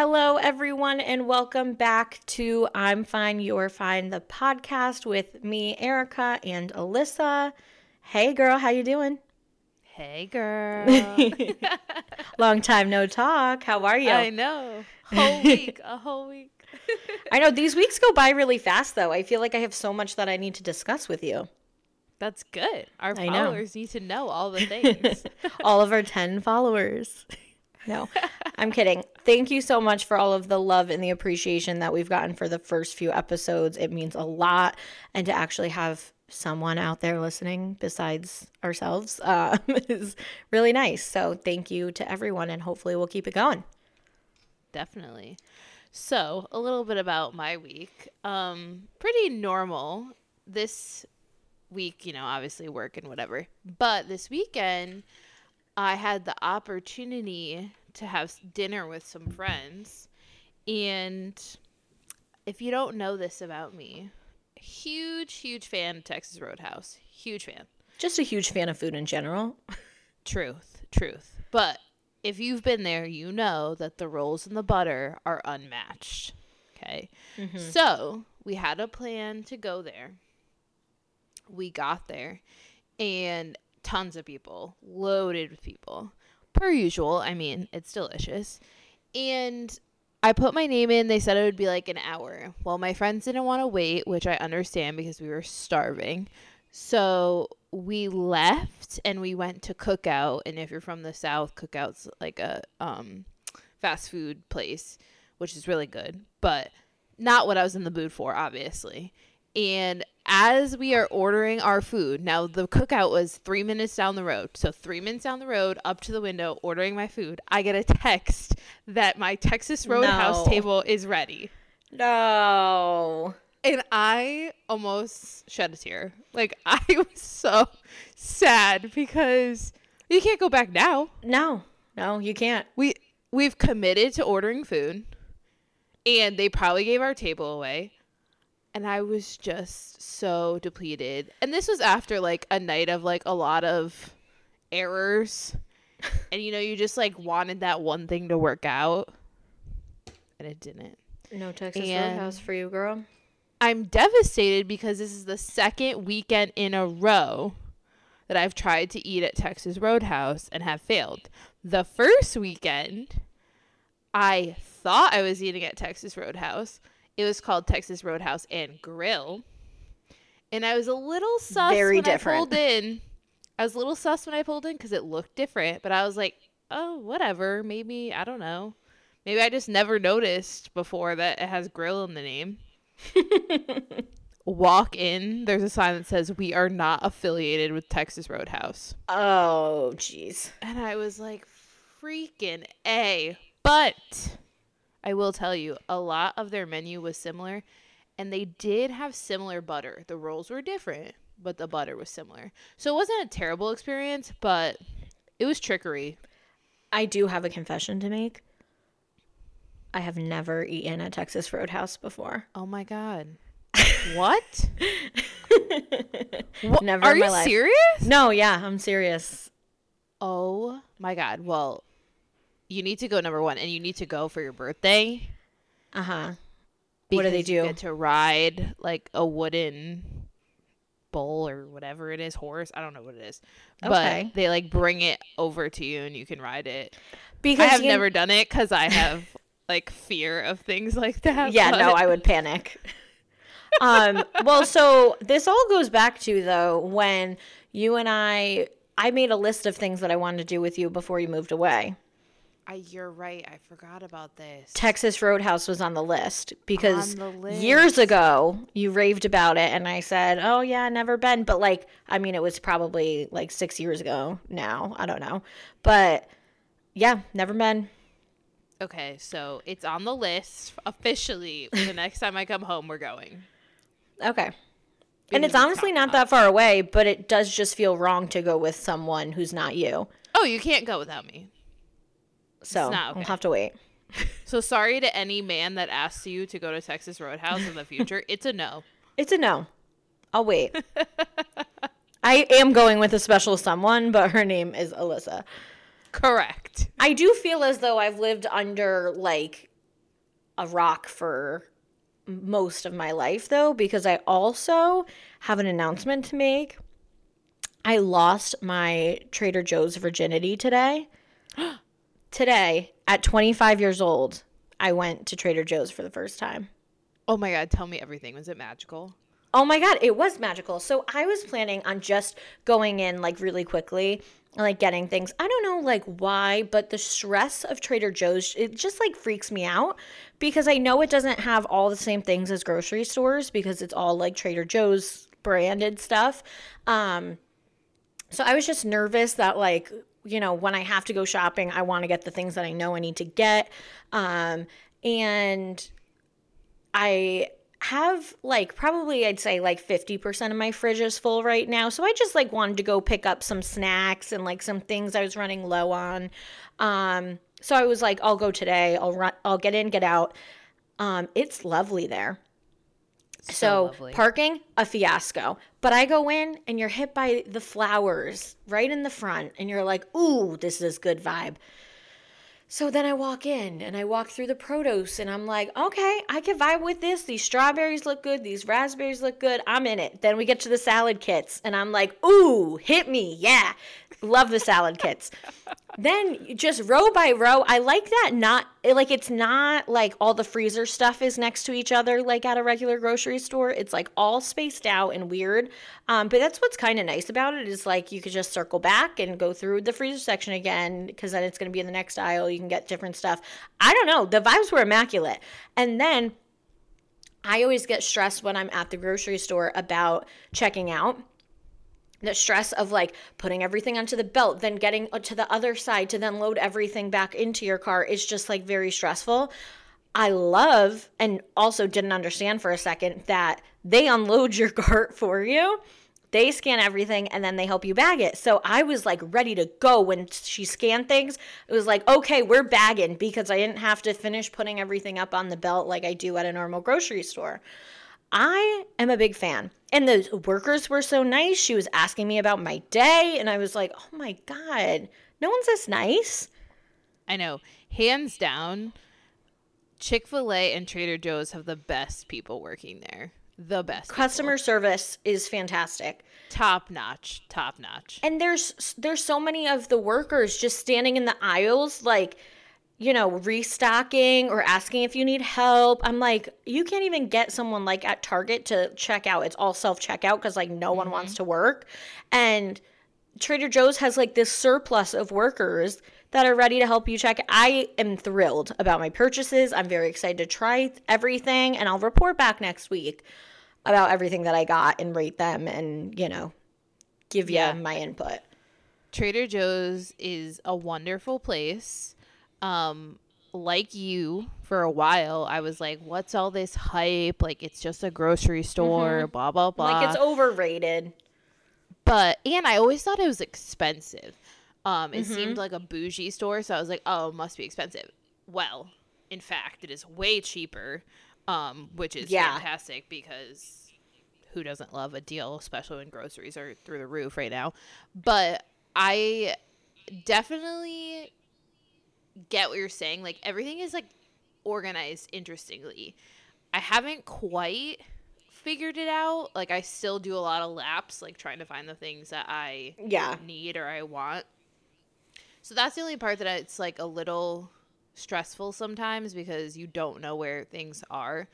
Hello, everyone, and welcome back to I'm Fine, You're Fine, the podcast with me, Erica, and Alyssa. Hey, girl, how you doing? Hey, girl. Long time no talk. How are you? I know. Whole week, a whole week. I know these weeks go by really fast, though. I feel like I have so much that I need to discuss with you. That's good. Our I know. followers need to know all the things. all of our 10 followers. No, I'm kidding. Thank you so much for all of the love and the appreciation that we've gotten for the first few episodes. It means a lot. And to actually have someone out there listening besides ourselves uh, is really nice. So thank you to everyone, and hopefully we'll keep it going. Definitely. So, a little bit about my week. Um, pretty normal. This week, you know, obviously work and whatever. But this weekend, I had the opportunity to have dinner with some friends. And if you don't know this about me, huge, huge fan of Texas Roadhouse. Huge fan. Just a huge fan of food in general. Truth, truth. But if you've been there, you know that the rolls and the butter are unmatched. Okay. Mm-hmm. So we had a plan to go there. We got there and tons of people, loaded with people. Per usual. I mean, it's delicious. And I put my name in. They said it would be like an hour. Well, my friends didn't want to wait, which I understand because we were starving. So we left and we went to Cookout. And if you're from the South, Cookout's like a um, fast food place, which is really good, but not what I was in the mood for, obviously. And as we are ordering our food, now the cookout was three minutes down the road. So, three minutes down the road, up to the window, ordering my food, I get a text that my Texas Roadhouse No. table is ready. No. And I almost shed a tear. Like, I was so sad because you can't go back now. No. No, you can't. We we've committed to ordering food and they probably gave our table away. And I was just so depleted. And this was after like a night of like a lot of errors. and you know, you just like wanted that one thing to work out and it didn't. No Texas And- Roadhouse for you, girl. I'm devastated because this is the second weekend in a row that I've tried to eat at Texas Roadhouse and have failed. The first weekend, I thought I was eating at Texas Roadhouse. It was called Texas Roadhouse and Grill. And I was a little sus Very when different. I pulled in. I was a little sus when I pulled in because it looked different, but I was like, oh, whatever. Maybe, I don't know. Maybe I just never noticed before that it has grill in the name walk in, there's a sign that says we are not affiliated with Texas Roadhouse. Oh, jeez. And I was like, freaking A. But I will tell you, a lot of their menu was similar and they did have similar butter. The rolls were different, but the butter was similar. So it wasn't a terrible experience, but it was trickery. I do have a confession to make. I have never eaten at Texas Roadhouse before. Oh my god. what? Wha- Never Are in my you life. serious? No, yeah, I'm serious. Oh my god. Well, you need to go number one, and you need to go for your birthday. Uh huh. What do they because you do? get to ride like a wooden bull or whatever it is, horse. I don't know what it is, Okay. but they like bring it over to you, and you can ride it. Because I have never done it because I have like fear of things like that. Yeah, no, I would panic. um, well, so this all goes back to though when you and I, I made a list of things that I wanted to do with you before you moved away. I, you're right. I forgot about this. Texas Roadhouse was on the list because On the years ago you raved about it and I said, "Oh yeah, never been." But like, I mean, it was probably like 6 years ago now. I don't know. But yeah, never been. Okay, so it's on the list officially. the next time I come home, we're going. Okay. And it's it's honestly not that far away, but it does just feel wrong to go with someone who's not you. Oh, you can't go without me. So not I'll have to wait. So sorry to any man that asks you to go to Texas Roadhouse in the future. It's a no. It's a no. I'll wait. I am going with a special someone, but her name is Alyssa. Correct. I do feel as though I've lived under like a rock for most of my life though because I also have an announcement to make. I lost my Trader Joe's virginity today. today at 25 years old, I went to Trader Joe's for the first time. Oh my god, tell me everything. Was it magical? Oh my god, it was magical. So I was planning on just going in like really quickly and like getting things. I don't know like why, but the stress of Trader Joe's it just like freaks me out because I know it doesn't have all the same things as grocery stores because it's all like Trader Joe's branded stuff. Um so I was just nervous that like you know when I have to go shopping, I want to get the things that I know I need to get. Um and I have like probably I'd say like 50% of my fridge is full right now. So I just like wanted to go pick up some snacks and like some things I was running low on. Um so I was like I'll go today. I'll run I'll get in, get out. Um it's lovely there. So, parking a fiasco. But I go in and you're hit by the flowers right in the front and you're like, "Ooh, this is good vibe." So then I walk in and I walk through the produce and I'm like, okay, I can vibe with this. These strawberries look good. These raspberries look good. I'm in it. Then we get to the salad kits and I'm like, ooh, hit me. Yeah. Love the salad kits. then just row by row, I like that not like it's not like all the freezer stuff is next to each other like at a regular grocery store. It's like all spaced out and weird. Um, but that's what's kind of nice about it is like you could just circle back and go through the freezer section again because then it's going to be in the next aisle. You can get different stuff. I don't know. The vibes were immaculate. And then I always get stressed when I'm at the grocery store about checking out the stress of like putting everything onto the belt, then getting to the other side to then load everything back into your car is just like very stressful. I love and also didn't understand for a second that they unload your cart for you. They scan everything and then they help you bag it. So I was like ready to go when she scanned things. It was like, okay, we're bagging because I didn't have to finish putting everything up on the belt like I do at a normal grocery store. I am a big fan. And the workers were so nice. She was asking me about my day, and I was like, oh my God, no one's this nice. I know. Hands down, Chick fil A and Trader Joe's have the best people working there. The best. Customer people. service is fantastic. Top notch. Top notch. And there's there's so many of the workers just standing in the aisles like you know, restocking or asking if you need help. I'm like, you can't even get someone like at Target to check out. It's all self checkout because like no mm-hmm. one wants to work. And Trader Joe's has like this surplus of workers that are ready to help you check. I am thrilled about my purchases. I'm very excited to try everything and I'll report back next week about everything that I got and rate them and, you know, give you my input. Trader Joe's is a wonderful place um like you for a while i was like what's all this hype like it's just a grocery store mm-hmm. blah blah blah like it's overrated but and i always thought it was expensive um it mm-hmm. seemed like a bougie store so i was like oh it must be expensive well in fact it is way cheaper um which is yeah. fantastic because who doesn't love a deal especially when groceries are through the roof right now but i definitely get what you're saying. Like everything is like organized interestingly. I haven't quite figured it out. Like I still do a lot of laps, like trying to find the things that I yeah need or I want. So that's the only part that it's like a little stressful sometimes because you don't know where things are.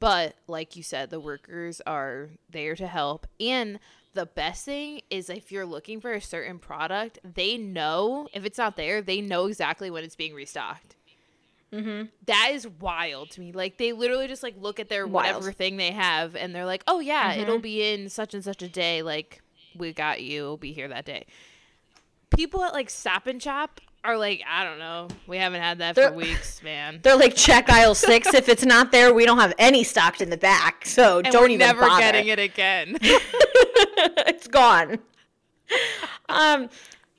But like you said, the workers are there to help. And the best thing is if you're looking for a certain product, they know if it's not there, they know exactly when it's being restocked. Mm-hmm. That is wild to me. Like they literally just like look at their wild. whatever thing they have, and they're like, "Oh yeah, mm-hmm. it'll be in such and such a day. Like we got you. It'll be here that day." People at like Stop and Shop are like, I don't know. We haven't had that they're, for weeks, man. They're like, check aisle six. if it's not there, we don't have any stocked in the back. So and don't even never bother. getting it again. it's gone. Um,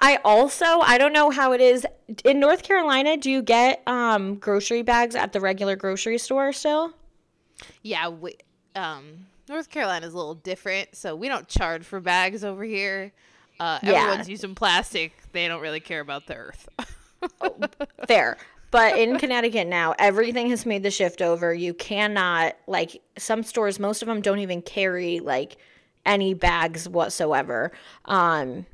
I also I don't know how it is in North Carolina. Do you get um grocery bags at the regular grocery store still? Yeah, we, um, North Carolina is a little different, so we don't charge for bags over here. Uh, yeah. Everyone's using plastic. They don't really care about the earth. oh, fair. but in Connecticut now, everything has made the shift over. You cannot like some stores, most of them don't even carry like any bags whatsoever. Um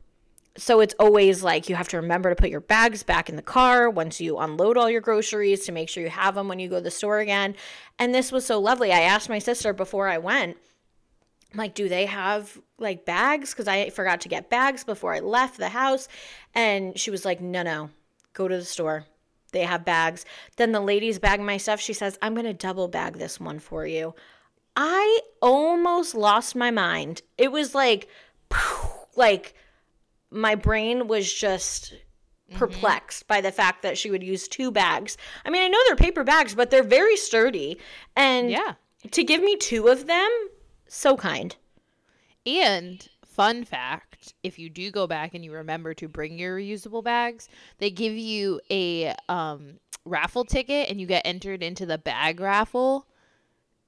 so it's always like you have to remember to put your bags back in the car once you unload all your groceries to make sure you have them when you go to the store again. And this was so lovely. I asked my sister before I went, like, do they have like bags? Because I forgot to get bags before I left the house. And she was like, no, no, go to the store. They have bags. Then the lady's bag my stuff. She says, I'm going to double bag this one for you. I almost lost my mind. It was like, like, my brain was just perplexed mm-hmm. by the fact that she would use two bags. I mean, I know they're paper bags, but they're very sturdy. And yeah. to give me two of them, so kind. And fun fact, if you do go back and you remember to bring your reusable bags, they give you a um, raffle ticket and you get entered into the bag raffle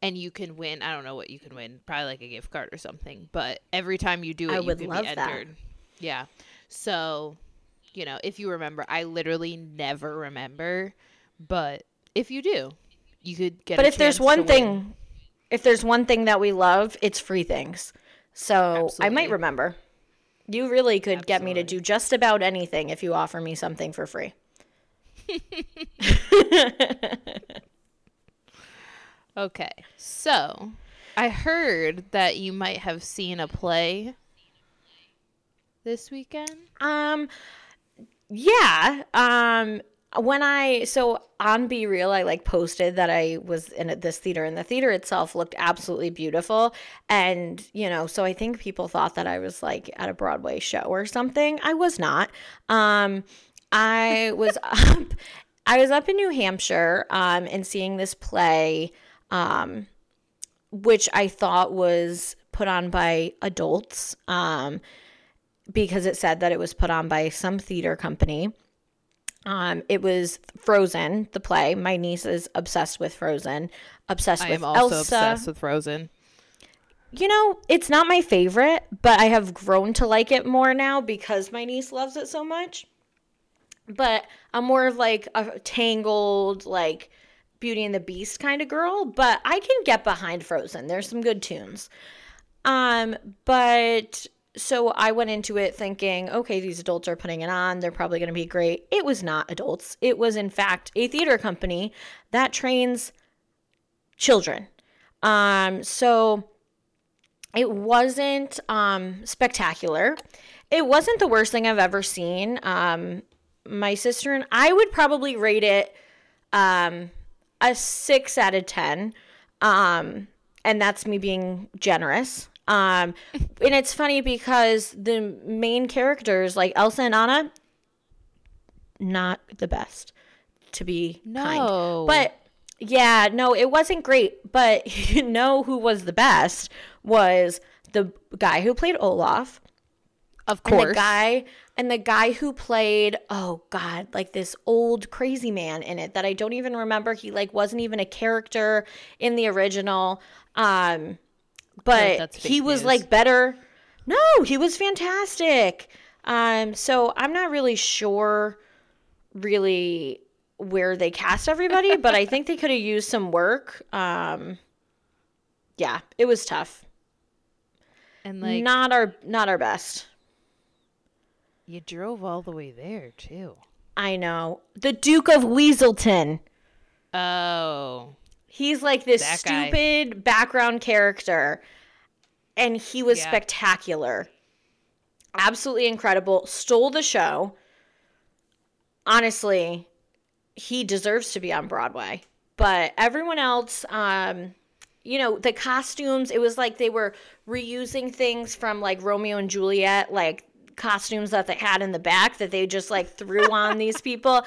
and you can win. I don't know what you can win, probably like a gift card or something. But every time you do it, I you can be entered. That. Yeah. So, you know, if you remember, I literally never remember, but if you do, you could get. But if there's one thing, if there's one thing that we love, it's free things. So Absolutely. I might remember. You really could Absolutely. get me to do just about anything if you offer me something for free. okay, so I heard that you might have seen a play this weekend? Um, yeah. Um, when I so on BeReal, I like posted that I was in this theater, and the theater itself looked absolutely beautiful. And you know, so I think people thought that I was like at a Broadway show or something. I was not. Um, I was up. I was up in New Hampshire, um, and seeing this play, um, which I thought was put on by adults. Um, because it said that it was put on by some theater company. Um, it was Frozen, the play. My niece is obsessed with Frozen, obsessed I with Elsa. Am also obsessed with Frozen. You know, it's not my favorite, but I have grown to like it more now because my niece loves it so much. But I'm more of like a tangled, like Beauty and the Beast kind of girl, but I can get behind Frozen. There's some good tunes. Um, but so I went into it thinking, okay, these adults are putting it on. They're probably going to be great. It was not adults. It was, in fact, a theater company that trains children. Um, so it wasn't um, spectacular. It wasn't the worst thing I've ever seen. Um, my sister and I would probably rate it um, a six out of 10. Um, and that's me being generous. Um, and it's funny because the main characters, like Elsa and Anna, not the best, to be no. kind. But yeah, no, it wasn't great. But you know who was the best was the guy who played Olaf. Of course. And the guy and the guy who played oh god, like this old crazy man in it that I don't even remember. He like wasn't even a character in the original. Um but he was news. like better. No, he was fantastic. Um, so I'm not really sure, really where they cast everybody, but I think they could have used some work. Um, yeah, it was tough. And like not our not our best. You drove all the way there too. I know. The Duke of Weselton. Oh. He's like this that stupid guy. background character. And he was yeah. spectacular. Absolutely incredible. Stole the show. Honestly, he deserves to be on Broadway. But everyone else, um, you know, the costumes, it was like they were reusing things from like Romeo and Juliet, like costumes that they had in the back that they just like threw on these people.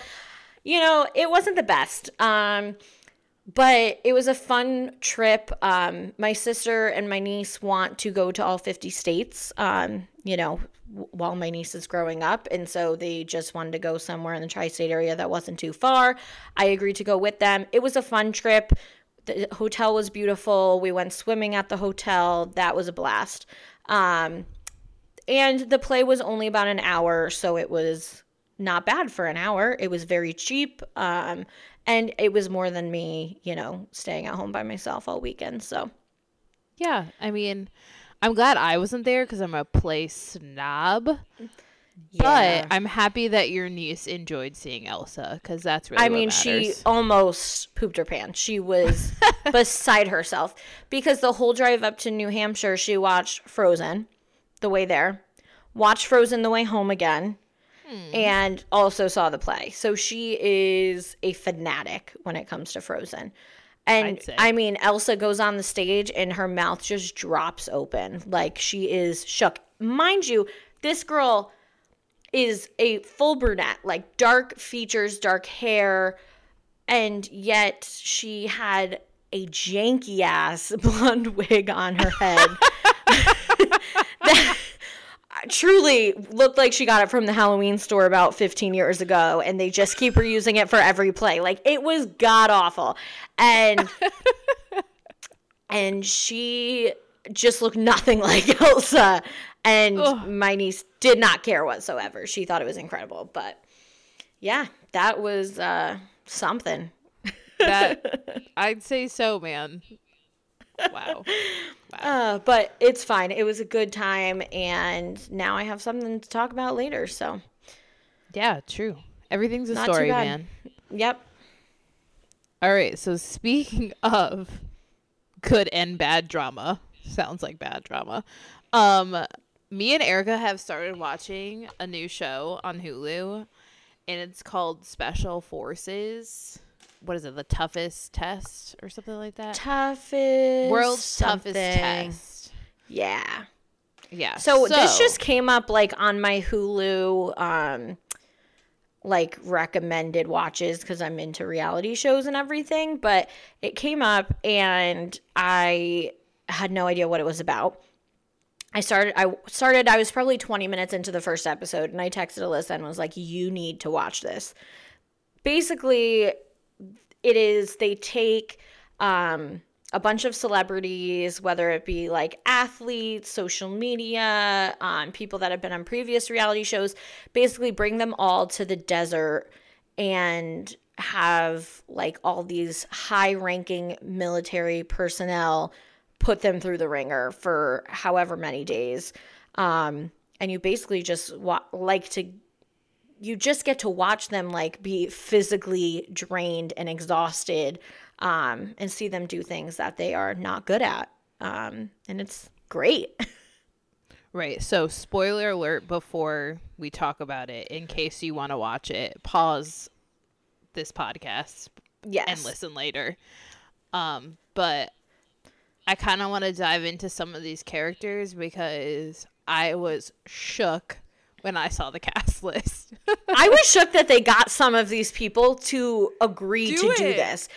You know, it wasn't the best. Um, but it was a fun trip. Um, my sister and my niece want to go to all 50 states, um, you know, w- while my niece is growing up. And so they just wanted to go somewhere in the tri state area that wasn't too far. I agreed to go with them. It was a fun trip. The hotel was beautiful. We went swimming at the hotel. That was a blast. Um, and the play was only about an hour, so it was not bad for an hour. It was very cheap. Um, and it was more than me, you know, staying at home by myself all weekend. So, Yeah, I mean, I'm glad I wasn't there because I'm a play snob. yeah. But I'm happy that your niece enjoyed seeing Elsa because that's really. I mean, she almost pooped her pants. She was beside herself because the whole drive up to New Hampshire, she watched Frozen the way there, watched Frozen the way home again, Hmm. and also saw the play. So she is a fanatic when it comes to Frozen. And. I mean, Elsa goes on the stage and her mouth just drops open. Like she is shook. Mind you, this girl is a full brunette, like dark features, dark hair, and yet she had a janky ass blonde wig on her head. truly looked like she got it from the Halloween store about 15 years ago, and they just keep reusing it for every play. Like it was god awful. And and she just looked nothing like Elsa. And Ugh. my niece did not care whatsoever. She thought it was incredible. But yeah, that was uh, something. that I'd say so, man. Wow. Wow. Uh, but it's fine. It was a good time. And now I have something to talk about later. So, Yeah, true. Everything's a Not story, man. yep. All right. So speaking of good and bad drama, sounds like bad drama. Um, me and Erica have started watching a new show on Hulu, and it's called Special Forces. What is it? The toughest test or something like that. Toughest. World's toughest test. Yeah. Yeah. So, this just came up like on my Hulu um like recommended watches cuz I'm into reality shows and everything, but it came up and I had no idea what it was about. I started I started I was probably 20 minutes into the first episode and I texted Alyssa and was like you need to watch this. Basically it is they take um a bunch of celebrities, whether it be like athletes, social media, um, people that have been on previous reality shows, basically bring them all to the desert and have like all these high ranking military personnel put them through the ringer for however many days. Um, and you basically just like to you just get to watch them like be physically drained and exhausted um, and see them do things that they are not good at um, and it's great Right. So, spoiler alert before we talk about it, in case you want to watch it, pause this podcast yes and listen later. Um, but I kind of want to dive into some of these characters because I was shook when I saw the cast list. i was shook that they got some of these people to agree Do to do this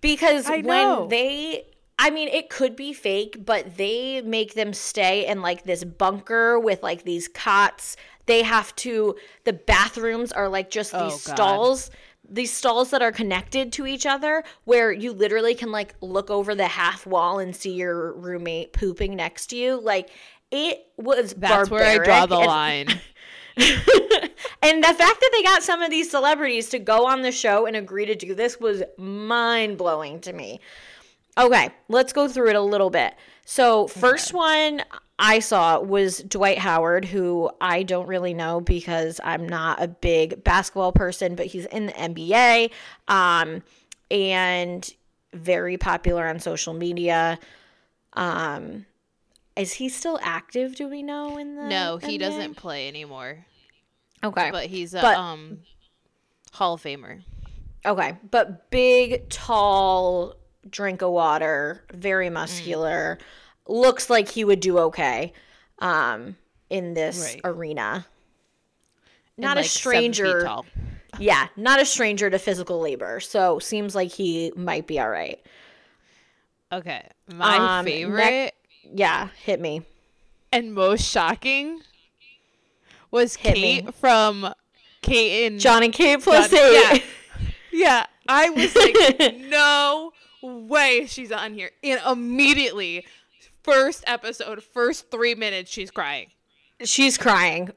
because when they I mean, it could be fake, but they make them stay in like this bunker with like these cots. They have to, the bathrooms are like just Oh, these God. stalls, these stalls that are connected to each other where you literally can like look over the half wall and see your roommate pooping next to you. Like, it was That's where I draw the and- line. and the fact that they got some of these celebrities to go on the show and agree to do this was mind blowing to me. Okay, let's go through it a little bit. So, first one I saw was Dwight Howard, who I don't really know because I'm not a big basketball person, but he's in the NBA um, and very popular on social media. Um, is he still active? Do we know in the no, he NBA? doesn't play anymore, Okay, but he's a But- um Hall of Famer. Okay, but big, tall, drink of water, very muscular. Looks like he would do okay um, in this Right. arena. Not like, a stranger. Yeah, not a stranger to physical labor. So seems like he might be all right. Okay, my Um, favorite Yeah, hit me. and most shocking was Hit Kate me. from Kate and Johnny K plus John- eight. Yeah, I was like, no way she's on here. And immediately, first episode, first three minutes, she's crying. She's crying.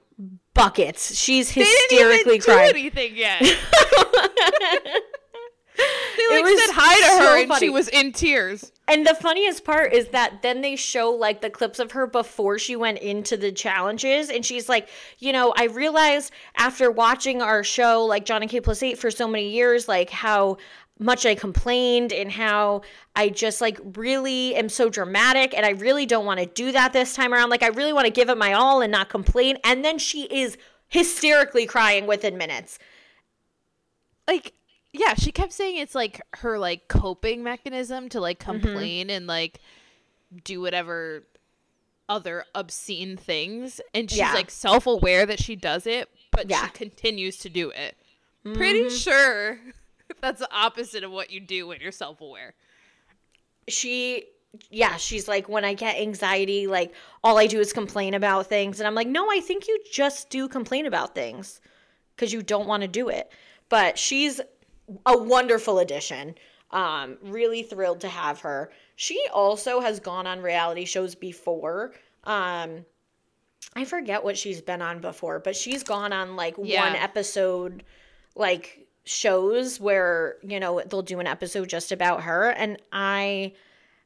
buckets. She's They didn't hysterically crying. anything yet. they It like was said hi to so her and funny. she was in tears. And the funniest part is that then they show like the clips of her before she went into the challenges. And she's like, you know, I realized after watching our show, like Jon and K plus eight for so many years, like how much I complained and how I just like really am so dramatic and I really don't want to do that this time around. Like I really want to give it my all and not complain. And then she is hysterically crying within minutes. Like yeah, she kept saying it's like her like coping mechanism to like mm-hmm. complain and like do whatever other obscene things and she's Yeah. like self-aware that she does it but Yeah. she continues to do it. Pretty mm-hmm. sure that's the opposite of what you do when you're self-aware. she yeah she's like when i get anxiety like all i do is complain about things and i'm like no i think you just do complain about things because you don't want to do it but she's a wonderful addition. Um really thrilled to have her. She also has gone on reality shows before. Um i forget what she's been on before but she's gone on like Yeah. one episode like shows where you know they'll do an episode just about her and i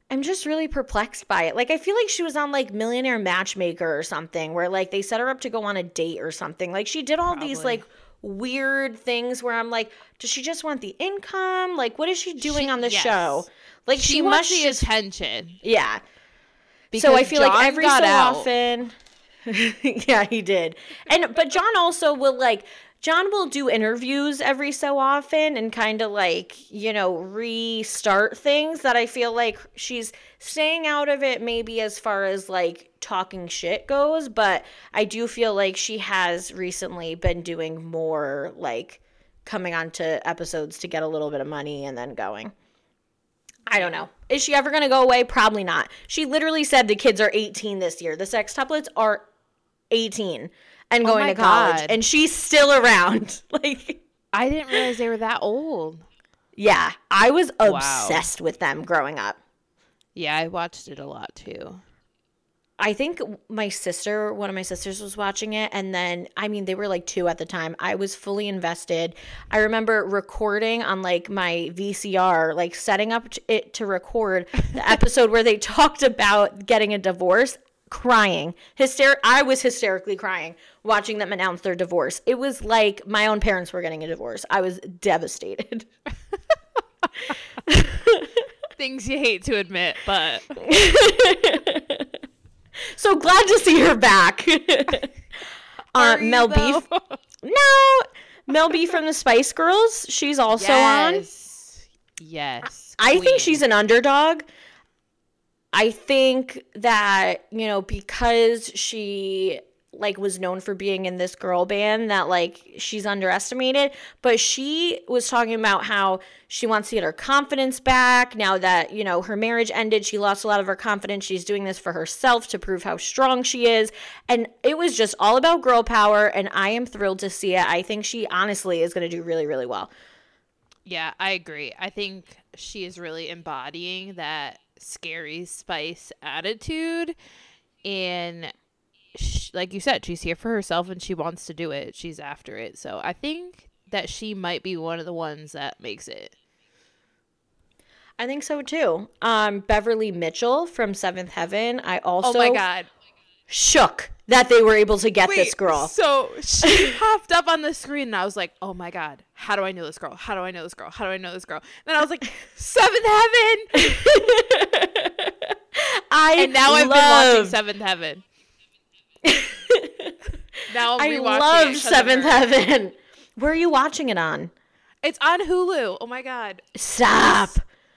i'm just really perplexed by it. Like i feel like she was on like millionaire matchmaker or something where like they set her up to go on a date or something. Like she did all these like weird things where i'm like does she just want the income like what is she doing She- on the yes. show like She, she, wants must the just attention. yeah Because so I feel like every so out. often, yeah, he did. And but Jon also will like Jon will do interviews every so often and kind of like you know restart things that I feel like she's staying out of it maybe as far as like talking shit goes, but I do feel like she has recently been doing more like coming onto episodes to get a little bit of money and then going. I don't know. Is she ever going to go away? Probably not. She literally said the kids are 18 this year. The sextuplets are 18 and Oh going my to college, God. and she's still around. like, I didn't realize they were that old. yeah, I was obsessed with them growing up. Yeah, I watched it a lot too. I think my sister, one of my sisters was watching it. And then, I mean, they were like two at the time. I was fully invested. I remember recording on like my VCR, like setting up it to record the episode where they talked about getting a divorce, crying. Hyster- I was hysterically crying watching them announce their divorce. It was like my own parents were getting a divorce. I was devastated. Things you hate to admit, but So glad to see her back. uh, Mel B. No, Mel B from the Spice Girls. She's also on. yes. Yes. I think she's an underdog. I think that, you know, because she like was known for being in this girl band that like she's underestimated, but she was talking about how she wants to get her confidence back now that, you know, her marriage ended, she lost a lot of her confidence. She's doing this for herself to prove how strong she is, and it was just all about girl power and I am thrilled to see it. I think she honestly is going to do really really well. Yeah, I agree. I think she is really embodying that scary spice attitude and sh- like you said, she's here for herself and she wants to do it. She's after it. So I think that she might be one of the ones that makes it. I think so too. Um, Beverly Mitchell from Seventh Heaven. I also oh my god. shook that they were able to get this girl. So she popped up on the screen and I was like, oh my God, how do I know this girl? How do I know this girl? How do I know this girl? And then I was like, Seventh Heaven. I And now I've been watching Seventh Heaven. now I'm I love it 'cause of Seventh. Heaven. Where are you watching it on? It's on Hulu. Oh my God. Stop.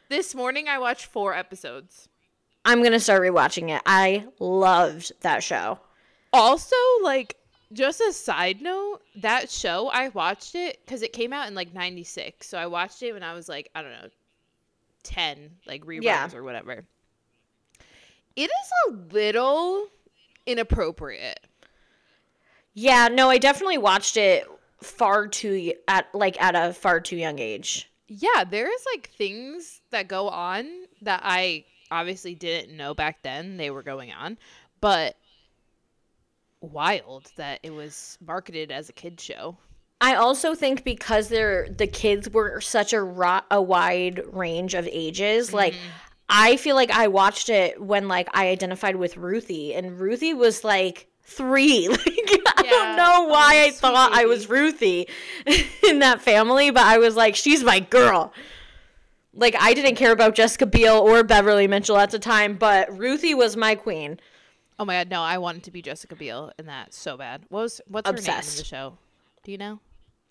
This morning I watched four episodes. I'm gonna start rewatching it. I loved that show. Also, like, just a side note, that show, I watched it because it came out in like 96. So I watched it when I was like, I don't know, 10, like reruns Yeah. or whatever. It is a little inappropriate. Yeah, no, I definitely watched it far too at like at a far too young age. Yeah, there's like things that go on that I obviously didn't know back then they were going on, but wild that it was marketed as a kid show. I also think because they're the kids were such a ro- a wide range of ages, like mm-hmm. I feel like I watched it when like I identified with Ruthie, and Ruthie was like three. Like I don't know why Oh, I sweet thought I was Ruthie in that family, but I was like, she's my girl. Like I didn't care about Jessica Biel or Beverly Mitchell at the time, but Ruthie was my queen. Oh my god, no! I wanted to be Jessica Biel in that so bad. What was what's her name in the show? Do you know?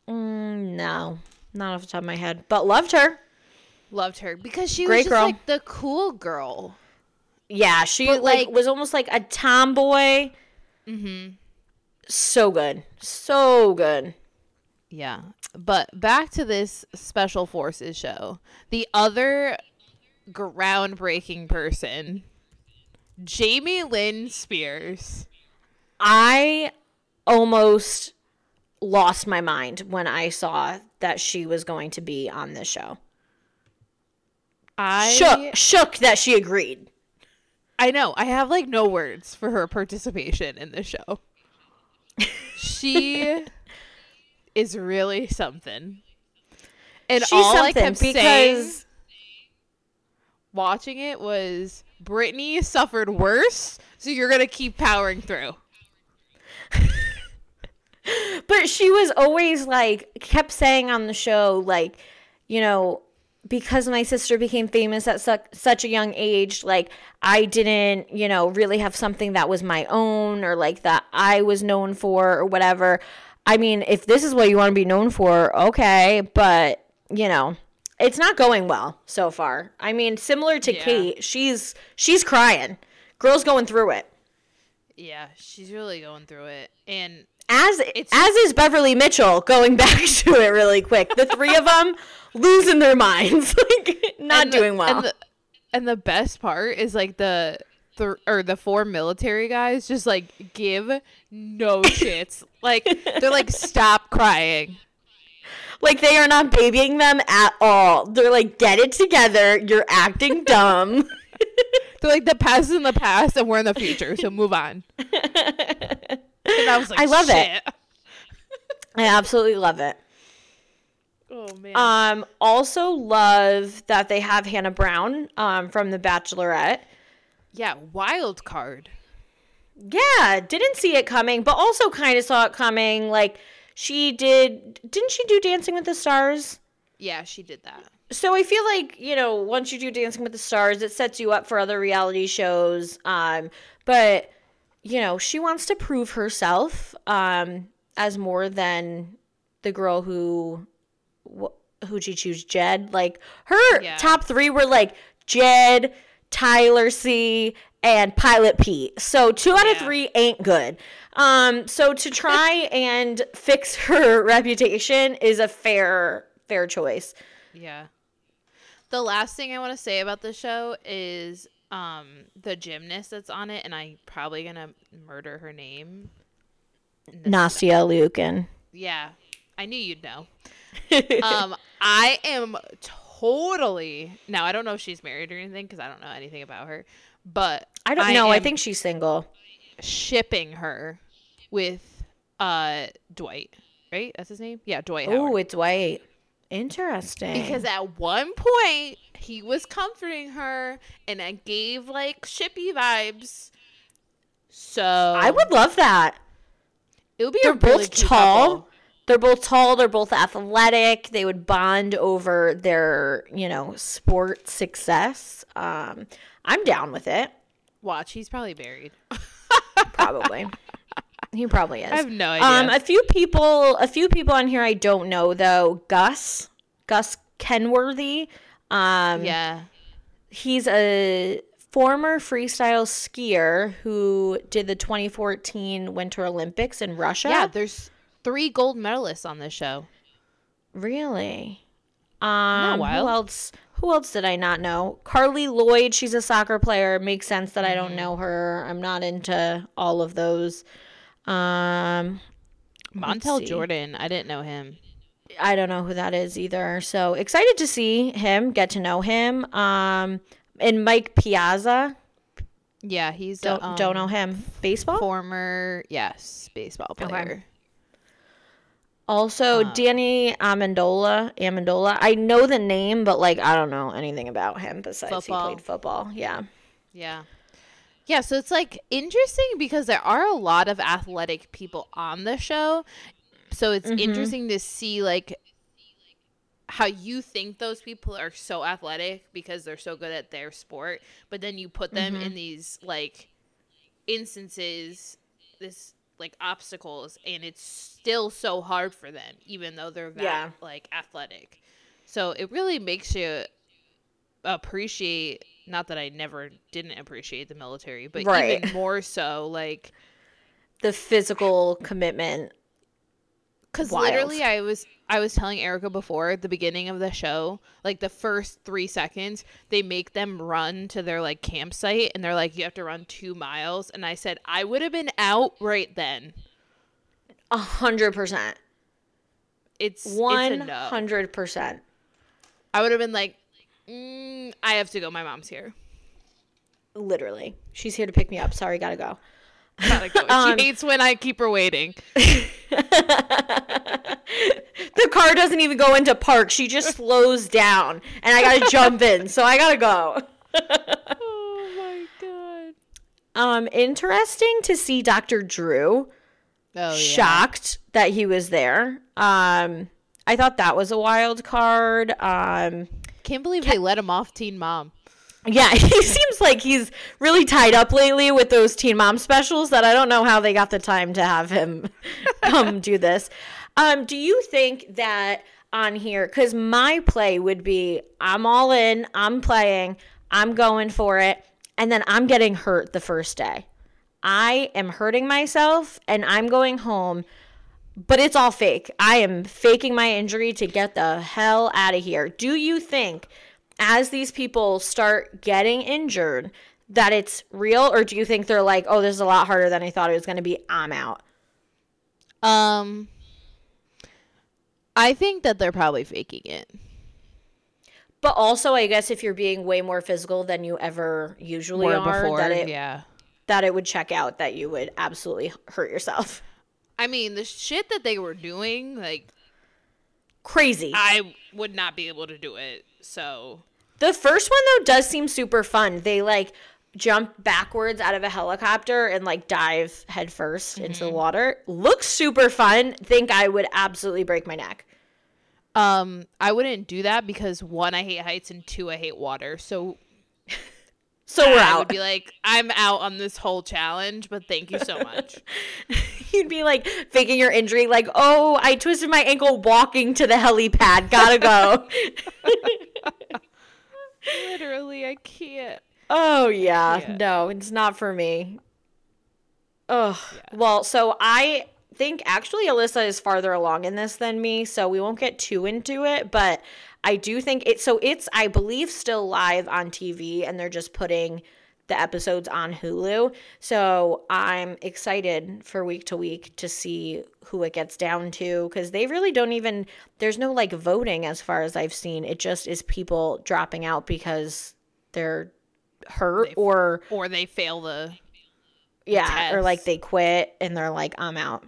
Mm, no, not off the top of my head, but loved her. Loved her because she Great was just girl. like the cool girl. Yeah, she like, like- was almost like a tomboy. Mm-hmm. So good, so good. Yeah, but back to this special forces show. The other groundbreaking person, Jamie Lynn Spears. I almost lost my mind when I saw that she was going to be on this show. I Shook, shook that she agreed. I know. I have like no words for her participation in this show. she is really something. And She's all I something kept saying because watching it was Britney suffered worse, so you're gonna keep powering through. but she was always like kept saying on the show like you know because my sister became famous at su- such a young age like i didn't you know really have something that was my own or like that i was known for or whatever i mean if this is what you want to be known for okay but you know it's not going well so far i mean similar to Yeah. kate she's she's crying girl's going through it Yeah, she's really going through it. And as It's- as is Beverly Mitchell going back to it really quick. The three of them losing their minds, like not the- doing well. And the, and the best part is like the the or the four military guys just like give no shits. like they're like stop crying. like they are not babying them at all. They're like, get it together. You're acting dumb. They're like the past is in the past and we're in the future, so move on. And I was like, I love it. I absolutely love it. Oh man. Um, also love that they have Hannah Brown um, from The Bachelorette. yeah, wild card. Yeah, didn't see it coming, but also kind of saw it coming. Like she did, didn't she do Dancing with the Stars? Yeah, she did that. So I feel like you know once you do Dancing with the Stars, it sets you up for other reality shows. Um, but you know she wants to prove herself um, as more than the girl who wh- who she choose Jed. Like her Yeah. top three were like Jed, Tyler C, and Pilot Pete. So two out of three ain't good. Um, so to try and fix her reputation is a fair fair choice. Yeah. The last thing I want to say about the show is um the gymnast that's on it, and I'm probably gonna murder her name. Nastia Liukin. Yeah, I knew you'd know. um, I am totally now. I don't know if she's married or anything because I don't know anything about her, but I don't know. I think she's single. shipping her with uh Dwight. Right, that's his name. Yeah, Dwight. Oh, it's white. Interesting. Because at one point he was comforting her, and I gave like shippy vibes. So I would love that. It would be They're really both tall. couple. They're both tall. They're both athletic. They would bond over their, you know, sport success. Um, I'm down with it. Watch, he's probably buried. Probably. He probably is. I have no idea. Um, a few people, a few people on here I don't know though. Gus, Gus Kenworthy. Um, yeah. he's a former freestyle skier who did the 2014 Winter Olympics in Russia. Yeah, there's three gold medalists on this show. really. Um, wild? who else? Who else did I not know? Carli Lloyd. She's a soccer player. Makes sense that I Mm-hmm. don't know her. I'm not into all of those. Um, Montell. Jordan, I didn't know him. I don't know who that is either. So excited to see him, get to know him. Um, and Mike Piazza. Yeah, he's Don't don't know um, him. Baseball. Former, yes, baseball Okay. player. Also, Um, Danny Amendola. Amendola. I know the name, but like I don't know anything about him besides Football. he played football. Yeah. Yeah. Yeah, so it's like interesting because there are a lot of athletic people on the show. So it's Mhm. interesting to see like how you think those people are so athletic because they're so good at their sport, but then you put them Mhm. in these like instances this like obstacles and it's still so hard for them even though they're that Yeah. like athletic. So it really makes you appreciate not that I never didn't appreciate the military, but Right. even more so like The physical commitment. cuz literally I was I was telling Erica before at the beginning of the show, like the first 3 seconds, they make them run to their like campsite and they're like you have to run 2 miles and I said I would have been out right then. A hundred percent. It's One hundred percent. I would have been like mm, I have to go. My mom's here. Literally. She's here to pick me up. Sorry, gotta go. Gotta go. Um, she hates when I keep her waiting. the car doesn't even go into park. She just slows down and I gotta jump in. So I gotta go. oh my god. Um, interesting to see Dr. Drew. Oh shocked that he was there. Um, I thought that was a wild card. Um, Can't believe they let him off Teen Mom. yeah, he seems like he's really tied up lately with those Teen Mom specials that I don't know how they got the time to have him come do this. Um, do you think that on here, because my play would be I'm all in, I'm playing, I'm going for it, and then I'm getting hurt the first day. I am hurting myself and I'm going home, but it's all fake. I am faking my injury to get the hell out of here. Do you think as these people start getting injured that it's real or do you think they're like, "Oh, this is a lot harder than I thought it was going to be. I'm out." Um, I think that they're probably faking it. But also, I guess if you're being way more physical than you ever usually are, before, that it yeah. that it would check out that you would absolutely hurt yourself. I mean, the shit that they were doing, like Crazy. I would not be able to do it. So The first one though does seem super fun. They like jump backwards out of a helicopter and like dive headfirst into the water. Looks super fun. Think I would absolutely break my neck. Um, I wouldn't do that because one, I hate heights, and two, I hate water. So So we're I would out. be like, I'm out on this whole challenge, but thank you so much. You'd be like faking your injury, like, oh, I twisted my ankle walking to the helipad. Gotta go. Literally, I can't. oh yeah. Yeah. No, it's not for me. Oh well, so I think actually Alyssa is farther along in this than me, so we won't get too into it, but I do think it so it's I believe still live on TV and they're just putting the episodes on Hulu. So I'm excited for week to week to see who it gets down to cuz they really don't even there's no like voting as far as I've seen. It just is people dropping out because they're hurt They- or Or they fail the. yeah, or like they quit and they're like I'm out.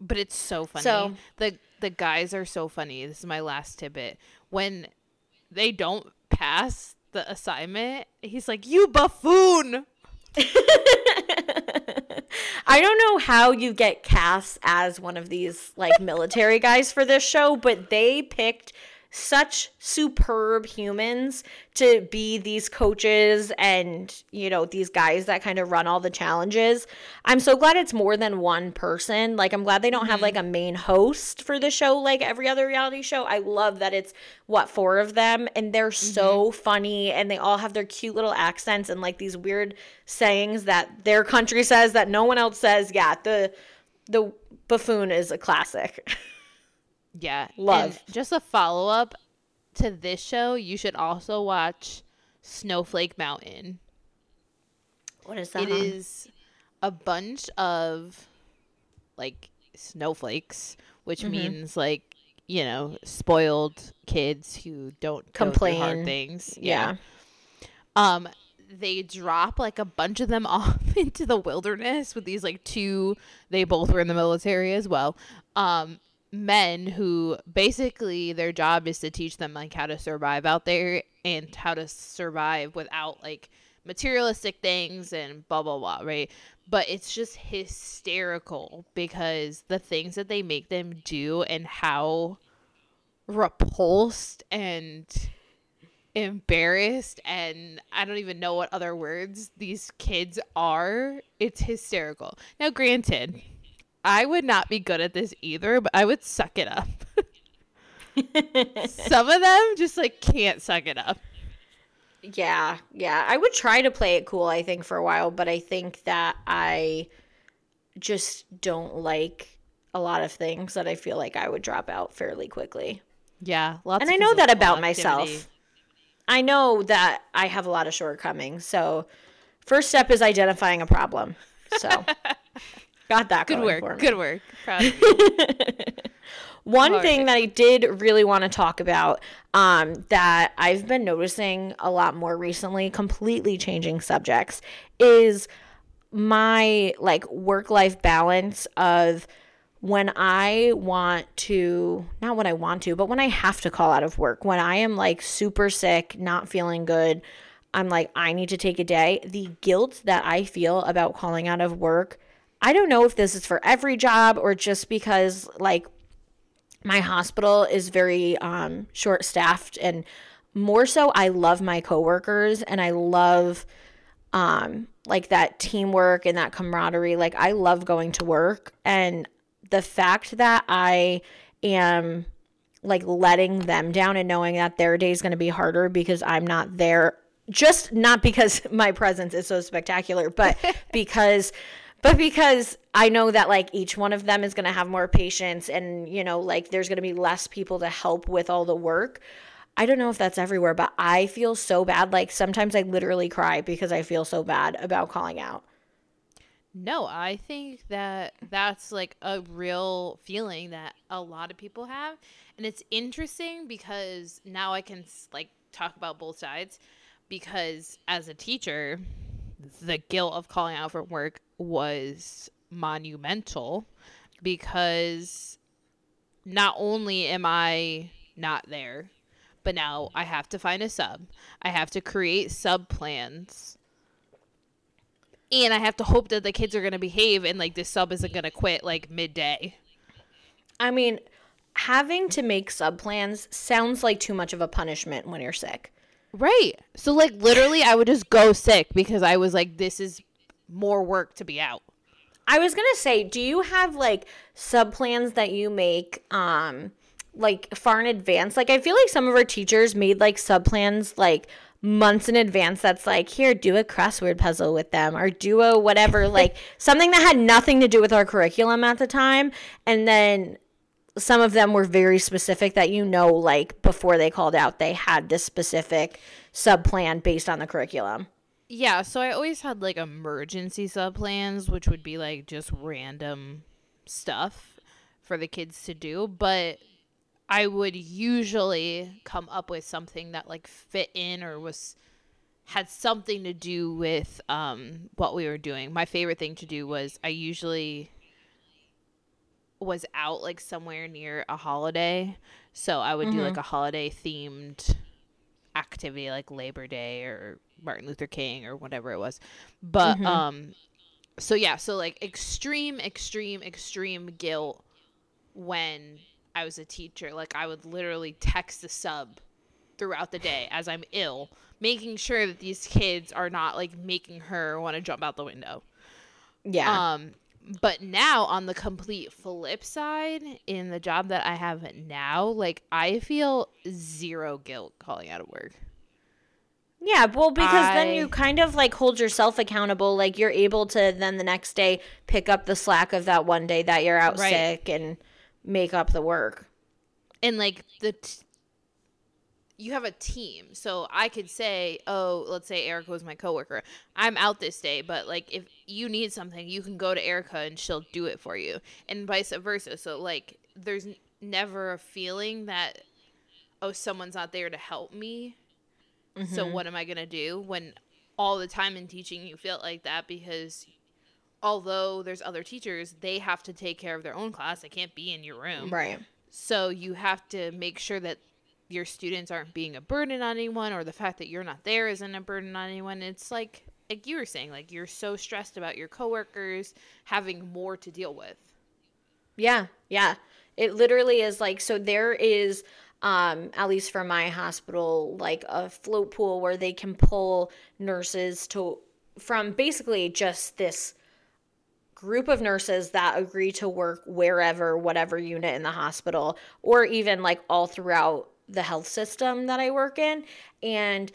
But it's so funny. So- the the guys are so funny. This is my last tidbit. When they don't pass the assignment, he's like, "You buffoon." I don't know how you get cast as one of these like military guys for this show, but they picked such superb humans to be these coaches and you know these guys that kind of run all the challenges. I'm so glad it's more than one person. Like I'm glad they don't have mm-hmm. like a main host for the show like every other reality show. I love that it's what four of them and they're so mm-hmm. funny and they all have their cute little accents and like these weird sayings that their country says that no one else says. Yeah, the the buffoon is a classic. Yeah, Love. And just a follow up to this show, you should also watch Snowflake Mountain. what is that? It is a bunch of like snowflakes, which Mm-hmm. means like you know spoiled kids who don't through hard Complain. things. Yeah. Um, they drop like a bunch of them off into the wilderness with these like two they both were in the military as well um men who basically their job is to teach them like how to survive out there and how to survive without like materialistic things and blah blah blah right but it's just hysterical because the things that they make them do and how repulsed and embarrassed and I don't even know what other words these kids are. It's hysterical. Now, granted, I would not be good at this either, but I would suck it up. Some of them just like can't suck it up. Yeah, yeah. I would try to play it cool, I think, for a while, but I think that I just don't like a lot of things that I feel like I would drop out fairly quickly. Yeah, lots and I know that about activity. myself. I know that I have a lot of shortcomings. So, first step is identifying a problem. So, got that. Good work. Good work. One All thing that I did really want to talk about um, that I've been noticing a lot more recently, completely changing subjects, is my like work life balance of when I want to, not when I want to, but when I have to call out of work, when I am like super sick, not feeling good, I'm like, I need to take a day. The guilt that I feel about calling out of work, I don't know if this is for every job or just because like my hospital is very um, short staffed and more so I love my coworkers and I love um like that teamwork and that camaraderie. Like I love going to work and the fact that I am like letting them down and knowing that their day is going to be harder because I'm not there just not because my presence is so spectacular but because but because I know that like each one of them is going to have more patience and you know like there's going to be less people to help with all the work. I don't know if that's everywhere, but I feel so bad like sometimes I literally cry because I feel so bad about calling out. No, I think that that's like a real feeling that a lot of people have. And it's interesting because now I can like talk about both sides because as a teacher, the guilt of calling out for work was monumental because not only am I not there, but now I have to find a sub. I have to create sub plans and I have to hope that the kids are going to behave and like this sub isn't going to quit like midday. I mean, having to make sub plans sounds like too much of a punishment when you're sick. Right. So like literally I would just go sick because I was like this is more work to be out. I was going to say, do you have like sub plans that you make um like far in advance? Like I feel like some of our teachers made like sub plans like months in advance that's like here do a crossword puzzle with them or do a whatever like something that had nothing to do with our curriculum at the time and then some of them were very specific that you know like before they called out they had this specific sub plan based on the curriculum yeah so i always had like emergency sub plans which would be like just random stuff for the kids to do but I would usually come up with something that like fit in or was had something to do with um, what we were doing. My favorite thing to do was I usually was out like somewhere near a holiday. So I would mm-hmm. do like mm-hmm. a holiday themed activity like Labor Day or Martin Luther King or whatever it was. But mm-hmm. um so yeah, so like extreme extreme extreme guilt when I was a teacher. Like I would literally text the sub throughout the day as I'm ill, making sure that these kids are not like making her want to jump out the window. Yeah. Um but now on the complete flip side in the job that I have now, like I feel zero guilt calling out of work. Yeah, well, because I, then you kind of like hold yourself accountable. Like you're able to then the next day pick up the slack of that one day that you're out right. sick and make up the work. And like the t- you have a team. So I could say, "Oh, let's say Erica was my coworker. I'm out this day, but like if you need something, you can go to Erica and she'll do it for you." And vice versa. So like there's never a feeling that oh, someone's not there to help me. Mm-hmm. So what am I going to do when all the time in teaching you feel like that because although there's other teachers, they have to take care of their own class. They can't be in your room. Right. So you have to make sure that your students aren't being a burden on anyone or the fact that you're not there isn't a burden on anyone. It's like like you were saying, like you're so stressed about your coworkers having more to deal with. Yeah, yeah. It literally is like so there is um at least for my hospital like a float pool where they can pull nurses to from basically just this group of nurses that agree to work wherever whatever unit in the hospital or even like all throughout the health system that I work in and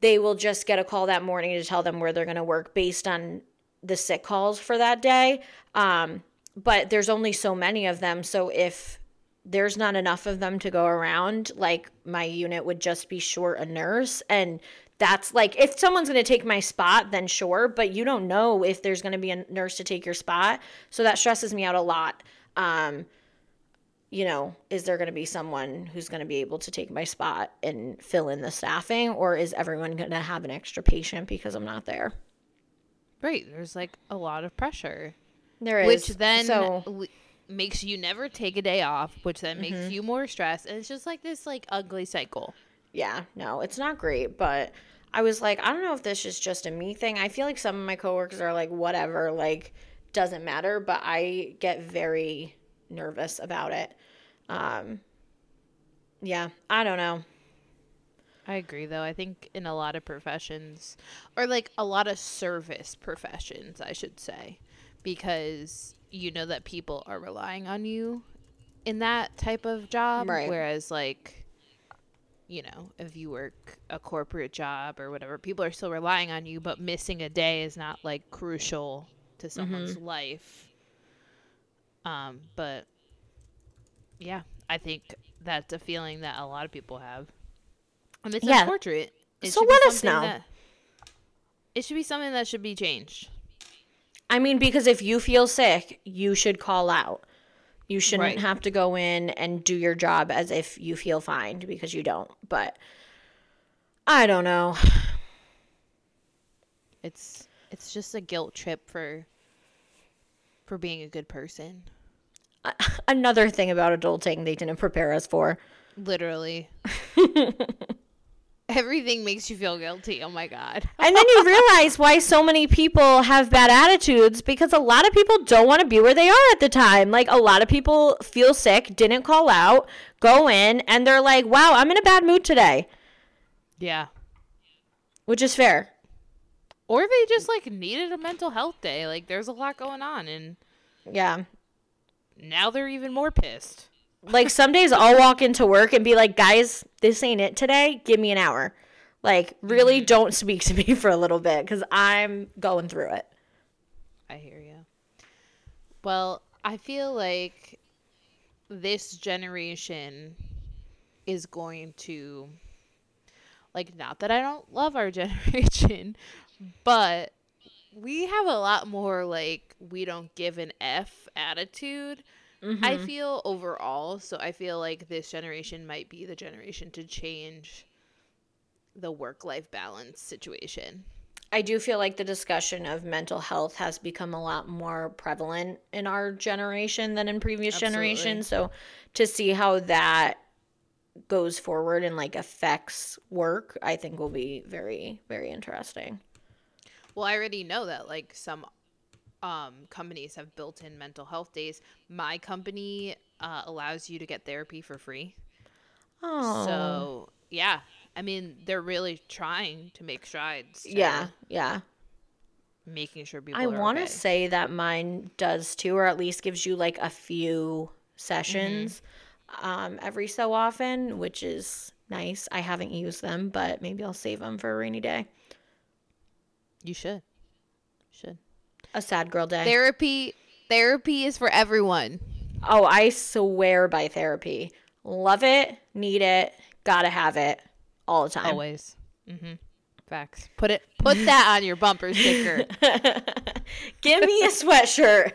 they will just get a call that morning to tell them where they're going to work based on the sick calls for that day. Um, but there's only so many of them. So if there's not enough of them to go around, like my unit would just be short a nurse. And that's like, if someone's going to take my spot, then sure. But you don't know if there's going to be a nurse to take your spot. So that stresses me out a lot. Um, you know, is there going to be someone who's going to be able to take my spot and fill in the staffing, or is everyone going to have an extra patient because I'm not there? Right. There's like a lot of pressure. There is. Which then so, l- makes you never take a day off, which then makes Mm-hmm. you more stressed. And it's just like this like ugly cycle. yeah, no, it's not great, but I was like, I don't know if this is just a me thing. I feel like some of my coworkers are like, whatever, like, doesn't matter, but I get very nervous about it. Um, yeah, I don't know. I agree though. I think in a lot of professions or like a lot of service professions, I should say, because you know that people are relying on you in that type of job Right. whereas like you know, if you work a corporate job or whatever, people are still relying on you, but missing a day is not like crucial to someone's life. Um, but yeah, I think that's a feeling that a lot of people have. And it's Yeah. unfortunate. It So let us know. that- it should be something that should be changed. I mean, because if you feel sick, you should call out. You shouldn't Right. have to go in and do your job as if you feel fine because you don't. But I don't know. It's it's just a guilt trip for for being a good person. Another thing about adulting they didn't prepare us for. Literally. Everything makes you feel guilty. Oh my god. And then you realize why so many people have bad attitudes because a lot of people don't want to be where they are at the time. Like a lot of people feel sick, didn't call out, go in, and they're like, wow, I'm in a bad mood today, Yeah. which is fair. Or they just like needed a mental health day. Like there's a lot going on and Yeah. now they're even more pissed. Like some days I'll walk into work and be like, guys, this ain't it today. Give me an hour. Like, really mm-hmm. don't speak to me for a little bit because I'm going through it. I hear you. Well, I feel like this generation is going to like not that I don't love our generation, but we have a lot more like we don't give an F attitude. I mm-hmm. feel overall, so I feel like this generation might be the generation to change the work life balance situation. I do feel like the discussion of mental health has become a lot more prevalent in our generation than in previous Absolutely. generations. So to see how that goes forward and like affects work, I think will be very, very interesting. Well, I already know that like some um, companies have built in mental health days. My company uh, allows you to get therapy for free. Oh, So, yeah. I mean, they're really trying to make strides. to yeah, yeah. Making sure people I want to okay. say that mine does too, or at least gives you like a few sessions um, every so often, which is nice. I haven't used them, but maybe I'll save them for a rainy day. You should. Should. A sad girl day. Therapy therapy is for everyone. oh, I swear by therapy. Love it, need it, gotta have it all the time. Always. Mm-hmm. Facts. Put it put that on your bumper sticker. Give me a sweatshirt.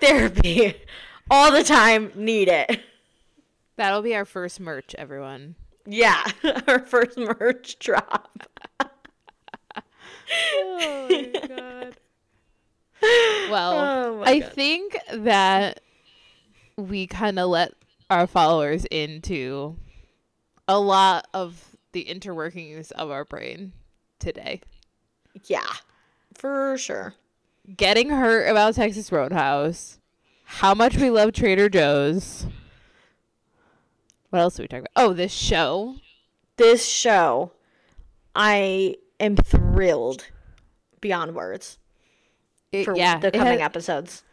Therapy all the time, need it. That'll be our first merch, everyone. Yeah, our first merch drop. oh my god. Well, Oh I God. think that we kind of let our followers into a lot of the interworkings of our brain today. Yeah, for sure. Getting hurt about Texas Roadhouse, how much we love Trader Joe's. What else did we talk about? Oh, this show. This show, I am thrilled beyond words It, for yeah, the it coming has, episodes.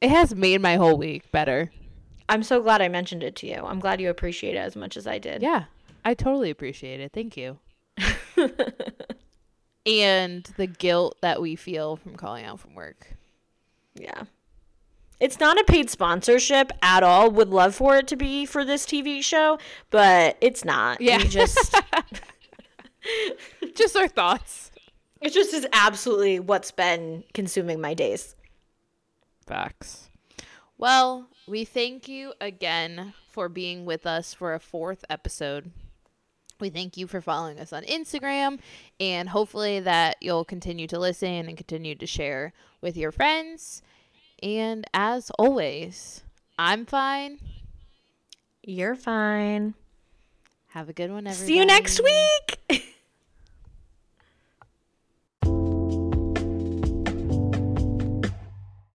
it has made my whole week better. I'm so glad I mentioned it to you. I'm glad you appreciate it as much as I did. Yeah, I totally appreciate it. Thank you. and the guilt that we feel from calling out from work. Yeah. It's not a paid sponsorship at all. Would love for it to be for this TV show, but it's not. Yeah. We just Just our thoughts. It just is absolutely what's been consuming my days. Facts. Well, we thank you again for being with us for a fourth episode. We thank you for following us on Instagram and hopefully that you'll continue to listen and continue to share with your friends. And as always, I'm fine. You're fine. Have a good one, everybody. See you next week.